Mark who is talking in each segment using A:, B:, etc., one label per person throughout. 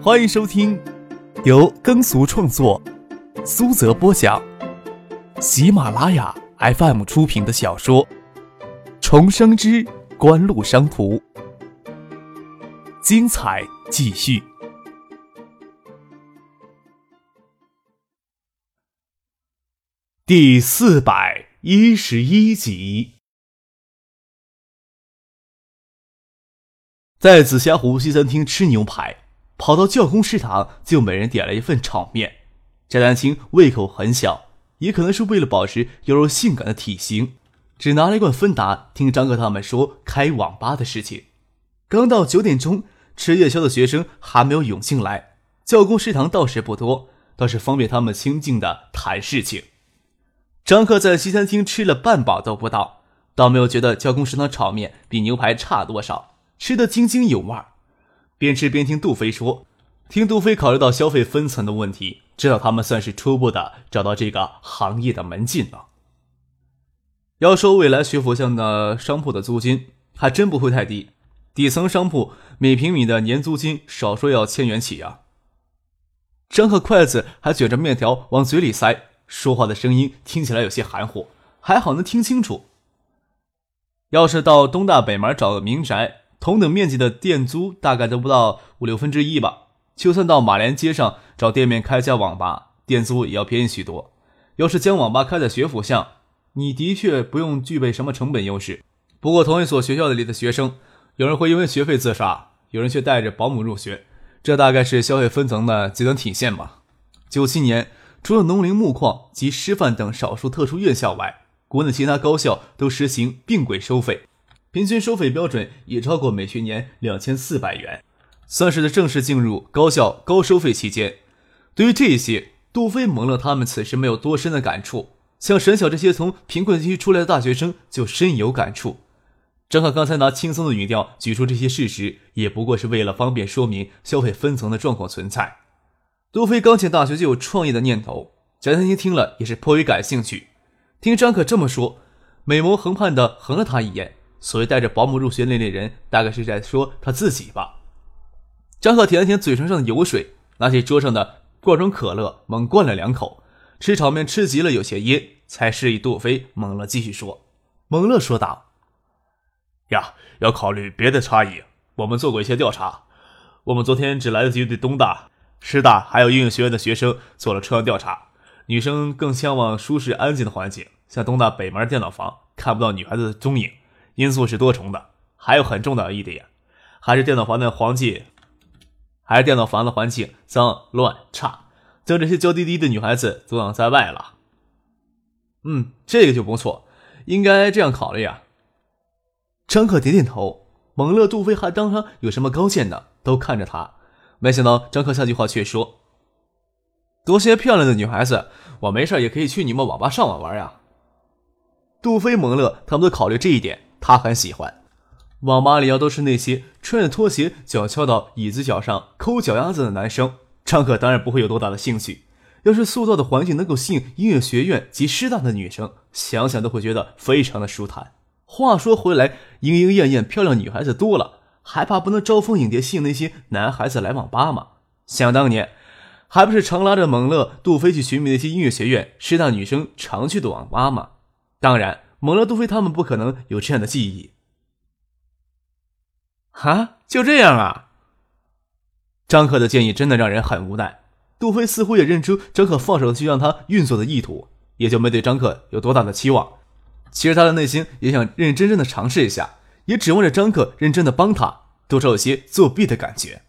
A: 欢迎收听由耕俗创作、苏泽播讲、喜马拉雅 FM 出品的小说《重生之官路商途》，精彩继续，第四百一十一集。在紫霞湖西餐厅吃牛排，跑到教工食堂就每人点了一份炒面。翟丹青胃口很小，也可能是为了保持犹如性感的体型，只拿了一罐芬达。听张克他们说开网吧的事情，刚到九点钟，吃夜宵的学生还没有涌进来。教工食堂倒是不多，倒是方便他们清静的谈事情。张克在西餐厅吃了半饱都不到，倒没有觉得教工食堂炒面比牛排差多少。吃得津津有味儿，边吃边听杜飞说，听杜飞考虑到消费分层的问题，知道他们算是初步的找到这个行业的门禁了。要说未来学府巷的商铺的租金，还真不会太低，底层商铺每平米的年租金少说要千元起啊。张克筷子还卷着面条往嘴里塞，说话的声音听起来有些含糊，还好能听清楚。要是到东大北门找个民宅。同等面积的店租大概都不到五六分之一吧。就算到马连街上找店面开家网吧，店租也要便宜许多。要是将网吧开在学府巷，你的确不用具备什么成本优势。不过同一所学校里的学生，有人会因为学费自杀，有人却带着保姆入学，这大概是消费分层的极端体现吧。九七年，除了农林牧矿及师范等少数特殊院校外，国内其他高校都实行并轨收费。平均收费标准也超过每学年两千四百元，算是正式进入高校高收费期间。对于这些，杜飞、蒙了他们此时没有多深的感触，像沈晓这些从贫困地区出来的大学生就深有感触。张可刚才拿轻松的语调举出这些事实，也不过是为了方便说明消费分层的状况存在。杜飞刚进大学就有创业的念头，贾天青听了也是颇为感兴趣。听张可这么说，美眸横盼的横了他一眼。所谓带着保姆入学那类人，大概是在说他自己吧。张赫舔了舔嘴唇上的油水，拿起桌上的罐装可乐，猛灌了两口。吃炒面吃急了，有些噎，才示意杜飞。猛乐继续说：“猛乐说道，
B: 呀，要考虑别的差异。我们做过一些调查，我们昨天只来得及对东大、师大还有应用学院的学生做了抽样调查。女生更向往舒适安静的环境，像东大北门电脑房，看不到女孩子的踪影。”因素是多重的，还有很重要的一点，还是电脑房的环境，还是电脑房的环境脏乱差，将这些娇滴滴的女孩子阻挡在外了。
A: 嗯，这个就不错，应该这样考虑啊。张克点点头，蒙乐、杜飞还当他有什么高见呢，都看着他。没想到张克下句话却说：“多些漂亮的女孩子，我没事也可以去你们网吧上网玩呀。”杜飞、蒙乐他们都考虑这一点。他很喜欢，网吧里要都是那些穿着拖鞋、脚翘到椅子脚上抠脚丫子的男生。张可当然不会有多大的兴趣。要是塑造的环境能够吸引音乐学院及师大的女生，想想都会觉得非常的舒坦。话说回来，莺莺燕燕漂亮女孩子多了，还怕不能招蜂引蝶吸引那些男孩子来网吧吗？想当年，还不是常拉着猛乐、杜飞去寻觅那些音乐学院、师大女生常去的网吧吗？当然。蒙了、杜飞他们不可能有这样的记忆。哈，就这样啊？张可的建议真的让人很无奈。杜飞似乎也认出张可放手去让他运作的意图，也就没对张可有多大的期望。其实他的内心也想认认真真的尝试一下，也指望着张可认真的帮他，多少有些作弊的感觉。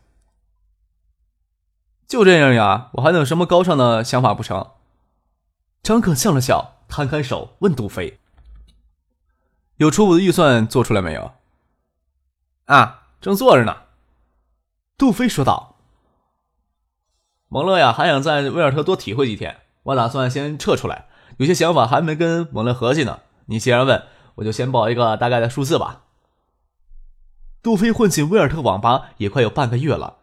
A: 就这样呀？我还能有什么高尚的想法不成？张可笑了笑，摊开手问杜飞。有初步的预算做出来没有？啊，正做着呢。杜飞说道。蒙勒呀，还想在威尔特多体会几天，我打算先撤出来，有些想法还没跟蒙勒合计呢。你既然问，我就先报一个大概的数字吧。杜飞混进威尔特网吧也快有半个月了，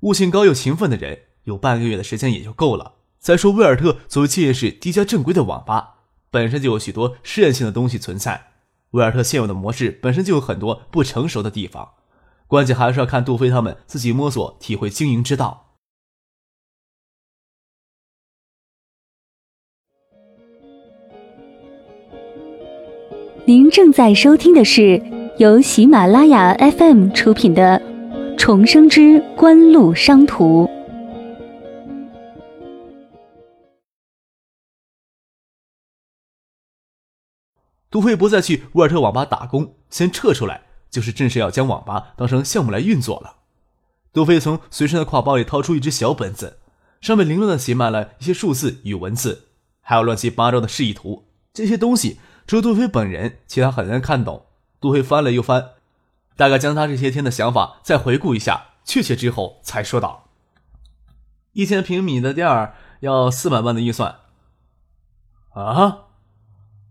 A: 悟性高又勤奋的人，有半个月的时间也就够了。再说威尔特作为建业市第一家正规的网吧，本身就有许多试验性的东西存在。威尔特现有的模式本身就有很多不成熟的地方，关键还是要看杜飞他们自己摸索体会经营之道。
C: 您正在收听的是由喜马拉雅 FM 出品的《重生之官路商途》。
A: 杜飞不再去沃尔特网吧打工，先撤出来，就是正式要将网吧当成项目来运作了。杜飞从随身的挎包里掏出一只小本子，上面凌乱的写满了一些数字与文字，还有乱七八糟的示意图。这些东西。除了杜飞本人，其他很难看懂。杜飞翻了又翻，大概将他这些天的想法再回顾一下，确切之后才说道：“一千平米的店儿要四百万的预算。”啊！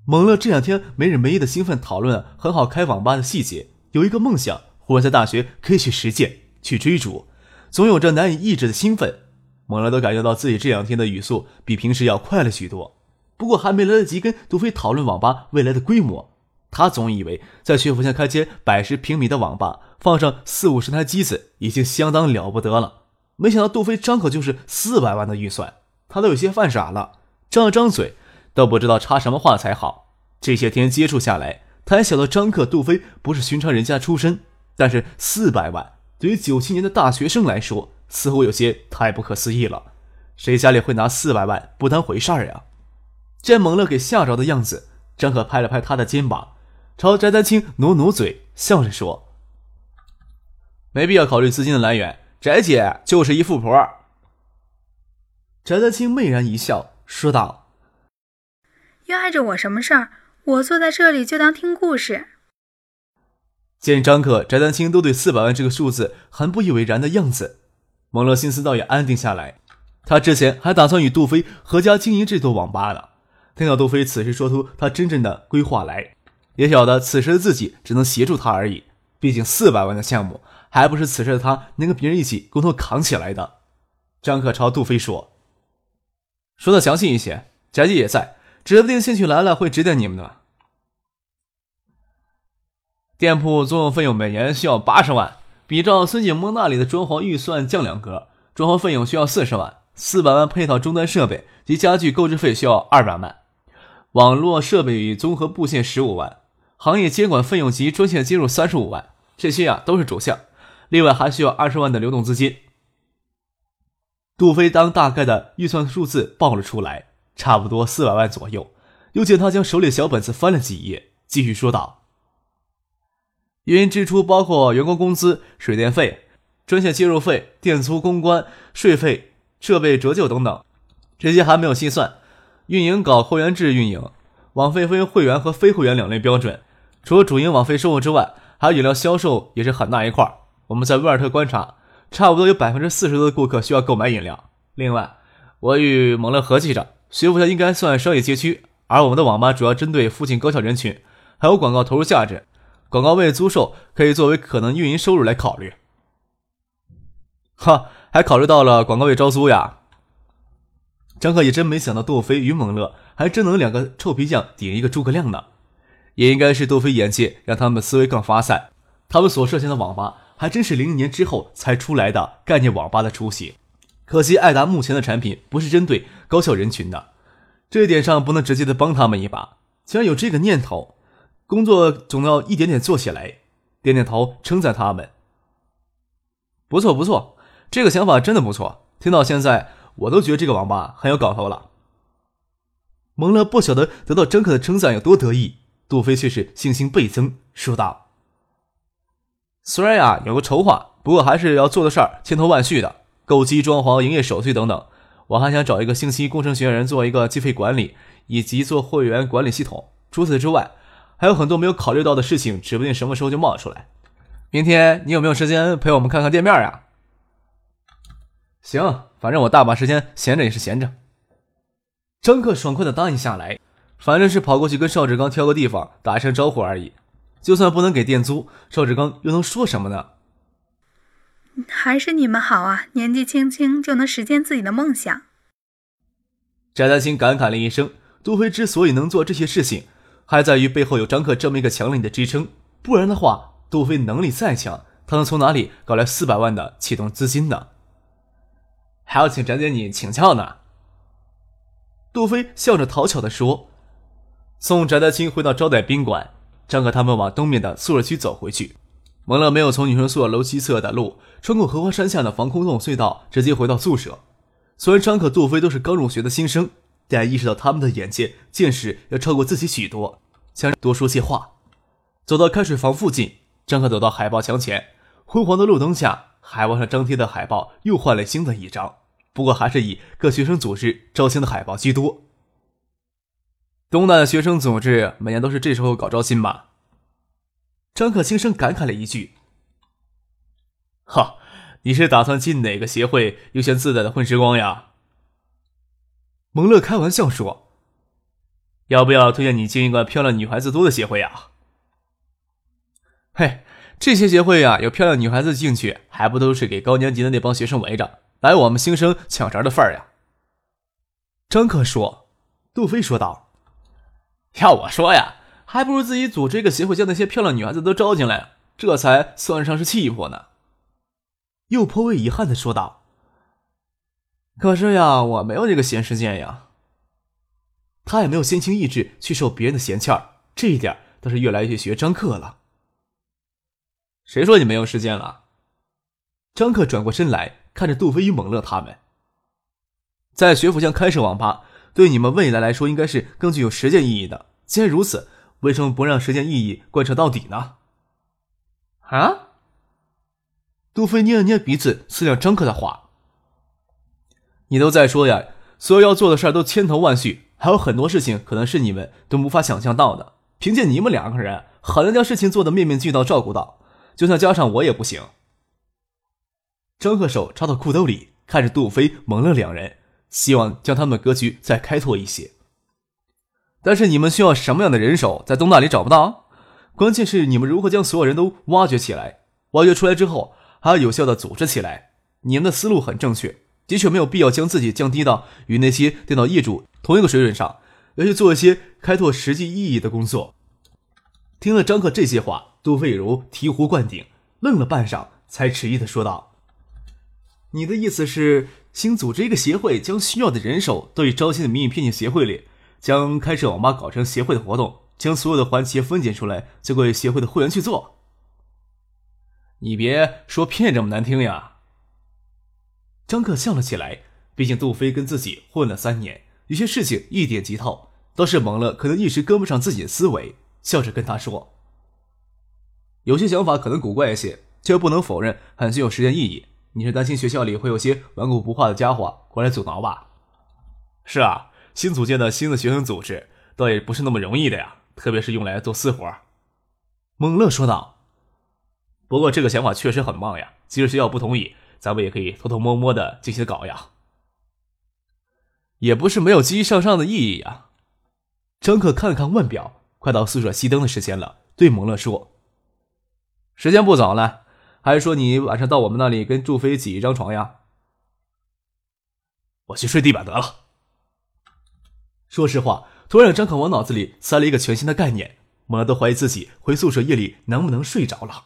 A: 蒙乐这两天没日没夜的兴奋讨论很好开网吧的细节，有一个梦想，忽然在大学可以去实践、去追逐，总有着难以抑制的兴奋。蒙乐都感觉到自己这两天的语速比平时要快了许多。不过还没来得及跟杜飞讨论网吧未来的规模，他总以为在学府县开间百十平米的网吧，放上四五十台机子已经相当了不得了。没想到杜飞张口就是四百万的预算，他都有些犯傻了，张了张嘴，都不知道插什么话才好。这些天接触下来，他还晓得张克、杜飞不是寻常人家出身，但是四百万对于九七年的大学生来说，似乎有些太不可思议了。谁家里会拿四百万不当回事儿呀？见蒙乐给吓着的样子，张可拍了拍他的肩膀，朝翟丹青努努嘴，笑着说：“没必要考虑资金的来源，翟姐就是一富婆。”翟丹青媚然一笑，说道：“
D: 又碍着我什么事儿？我坐在这里就当听故事。”
A: 见张可、翟丹青都对四百万这个数字很不以为然的样子，蒙乐心思倒也安定下来。他之前还打算与杜飞合家经营这座网吧呢。听到杜飞此时说出他真正的规划来，也晓得此时的自己只能协助他而已。毕竟四百万的项目，还不是此时的他能跟别人一起共同扛起来的。张可朝杜飞说：“说的详细一些，翟姐也在，指不定兴趣来了会指点你们的。”店铺租用费用每年需要八十万，比照孙景蒙那里的装潢预算降两格，装潢费用需要四十万，四百万配套终端设备及家具购置费需要二百万。网络设备与综合布线十五万，行业监管费用及专线接入三十五万，这些啊都是主项，另外还需要二十万的流动资金。杜飞当大概的预算数字报了出来，差不多四百万左右。又见他将手里小本子翻了几页，继续说道：“运营支出包括员工工资、水电费、专线接入费、店租、公关、税费、设备折旧等等，这些还没有细算。”运营搞会员制运营，网费分为会员和非会员两类标准。除了主营网费收入之外，还有饮料销售也是很大一块。我们在威尔特观察，差不多有百分之四十多的顾客需要购买饮料。另外，我与蒙勒合计着，学府校应该算商业街区，而我们的网吧主要针对附近高校人群，还有广告投入价值，广告位租售可以作为可能运营收入来考虑。哈，还考虑到了广告位招租呀。张克也真没想到，杜飞与蒙乐还真能两个臭皮匠顶一个诸葛亮呢。也应该是杜飞眼界让他们思维更发散。他们所设想的网吧还真是零零年之后才出来的概念网吧的雏形。可惜艾达目前的产品不是针对高校人群的，这一点上不能直接的帮他们一把。既然有这个念头，工作总要一点点做起来。点点头，称赞他们。不错不错，这个想法真的不错。听到现在。我都觉得这个网吧很有搞头了。蒙乐不晓得得到张克的称赞有多得意，杜飞却是信心倍增，说道：“虽然呀有个筹划，不过还是要做的事儿千头万绪的，购机、装潢、营业手续等等。我还想找一个信息工程学院人做一个计费管理，以及做会员管理系统。除此之外，还有很多没有考虑到的事情，指不定什么时候就冒出来。明天你有没有时间陪我们看看店面呀？”行。反正我大把时间，闲着也是闲着。张克爽快的答应下来，反正是跑过去跟邵志刚挑个地方打一声招呼而已。就算不能给店租，邵志刚又能说什么呢？
D: 还是你们好啊，年纪轻轻就能实现自己的梦想。
A: 翟丹青感慨了一声。杜飞之所以能做这些事情，还在于背后有张克这么一个强力的支撑。不然的话，杜飞能力再强，他能从哪里搞来四百万的启动资金呢？还要请展姐你请教呢。杜飞笑着讨巧的说：“送翟丹青回到招待宾馆，张可他们往东面的宿舍区走回去。蒙乐没有从女生宿舍楼西侧的路穿过荷花山下的防空洞隧道，直接回到宿舍。虽然张可、杜飞都是刚入学的新生，但意识到他们的眼界、见识要超过自己许多，想多说些话。走到开水房附近，张可走到海报墙前，昏黄的路灯下，海报上张贴的海报又换了新的一张。”不过还是以各学生组织招新的海报居多。东大的学生组织每年都是这时候搞招新吧？张可轻声感慨了一句：“
B: 哈，你是打算进哪个协会悠闲自在的混时光呀？”
A: 蒙乐开玩笑说：“
B: 要不要推荐你进一个漂亮女孩子多的协会呀？”
A: 嘿，这些协会呀，有漂亮女孩子进去，还不都是给高年级的那帮学生围着？来我们新生抢茬的份儿呀！张克说，杜飞说道：“
B: 要我说呀，还不如自己组织一个协会，将那些漂亮女孩子都招进来，这才算上是气魄呢。”
A: 又颇为遗憾的说道：“可是呀，我没有这个闲时间呀。”他也没有闲情逸致去受别人的闲气儿，这一点倒是越来越学张克了。
B: 谁说你没有时间了？
A: 张克转过身来。看着杜飞与蒙乐他们，在学府巷开设网吧，对你们未来来说应该是更具有实践意义的。既然如此，为什么不让实践意义贯彻到底呢？
B: 啊！
A: 杜飞捏了捏鼻子，思量张克的话：“你都在说呀，所有要做的事儿都千头万绪，还有很多事情可能是你们都无法想象到的。凭借你们两个人，很难将事情做得面面俱到，照顾到。就算加上我也不行。”张克手插到裤兜里，看着杜飞、蒙乐两人，希望将他们的格局再开拓一些。但是你们需要什么样的人手，在东大里找不到。关键是你们如何将所有人都挖掘起来，挖掘出来之后还要有效的组织起来。你们的思路很正确，的确没有必要将自己降低到与那些电脑业主同一个水准上，要去做一些开拓实际意义的工作。听了张克这些话，杜飞如醍醐灌顶，愣了半晌，才迟疑的说道。你的意思是新组织一个协会，将需要的人手都以招新的名义骗进协会里，将开设网吧搞成协会的活动，将所有的环节分解出来，交给协会的会员去做。你别说骗这么难听呀。张克笑了起来，毕竟杜飞跟自己混了三年，有些事情一点即透，倒是蒙了，可能一时跟不上自己的思维，笑着跟他说：“有些想法可能古怪一些，却不能否认很具有实践意义。”你是担心学校里会有些顽固不化的家伙过来阻挠吧？
B: 是啊，新组建的新的学生组织倒也不是那么容易的呀，特别是用来做私活。
A: 蒙乐说道。
B: 不过这个想法确实很棒呀，即使学校不同意，咱们也可以偷偷摸摸的进行搞呀。
A: 也不是没有积极向上的意义呀。张克看了看腕表，快到宿舍熄灯的时间了，对蒙乐说：“时间不早了。”还是说你晚上到我们那里跟祝飞挤一张床呀？
B: 我去睡地板得了。
A: 说实话，突然张可往脑子里塞了一个全新的概念，猛了都怀疑自己回宿舍夜里能不能睡着了。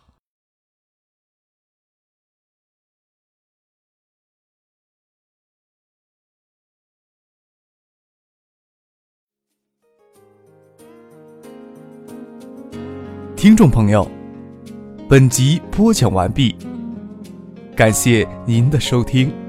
A: 听众朋友。本集播讲完毕，感谢您的收听。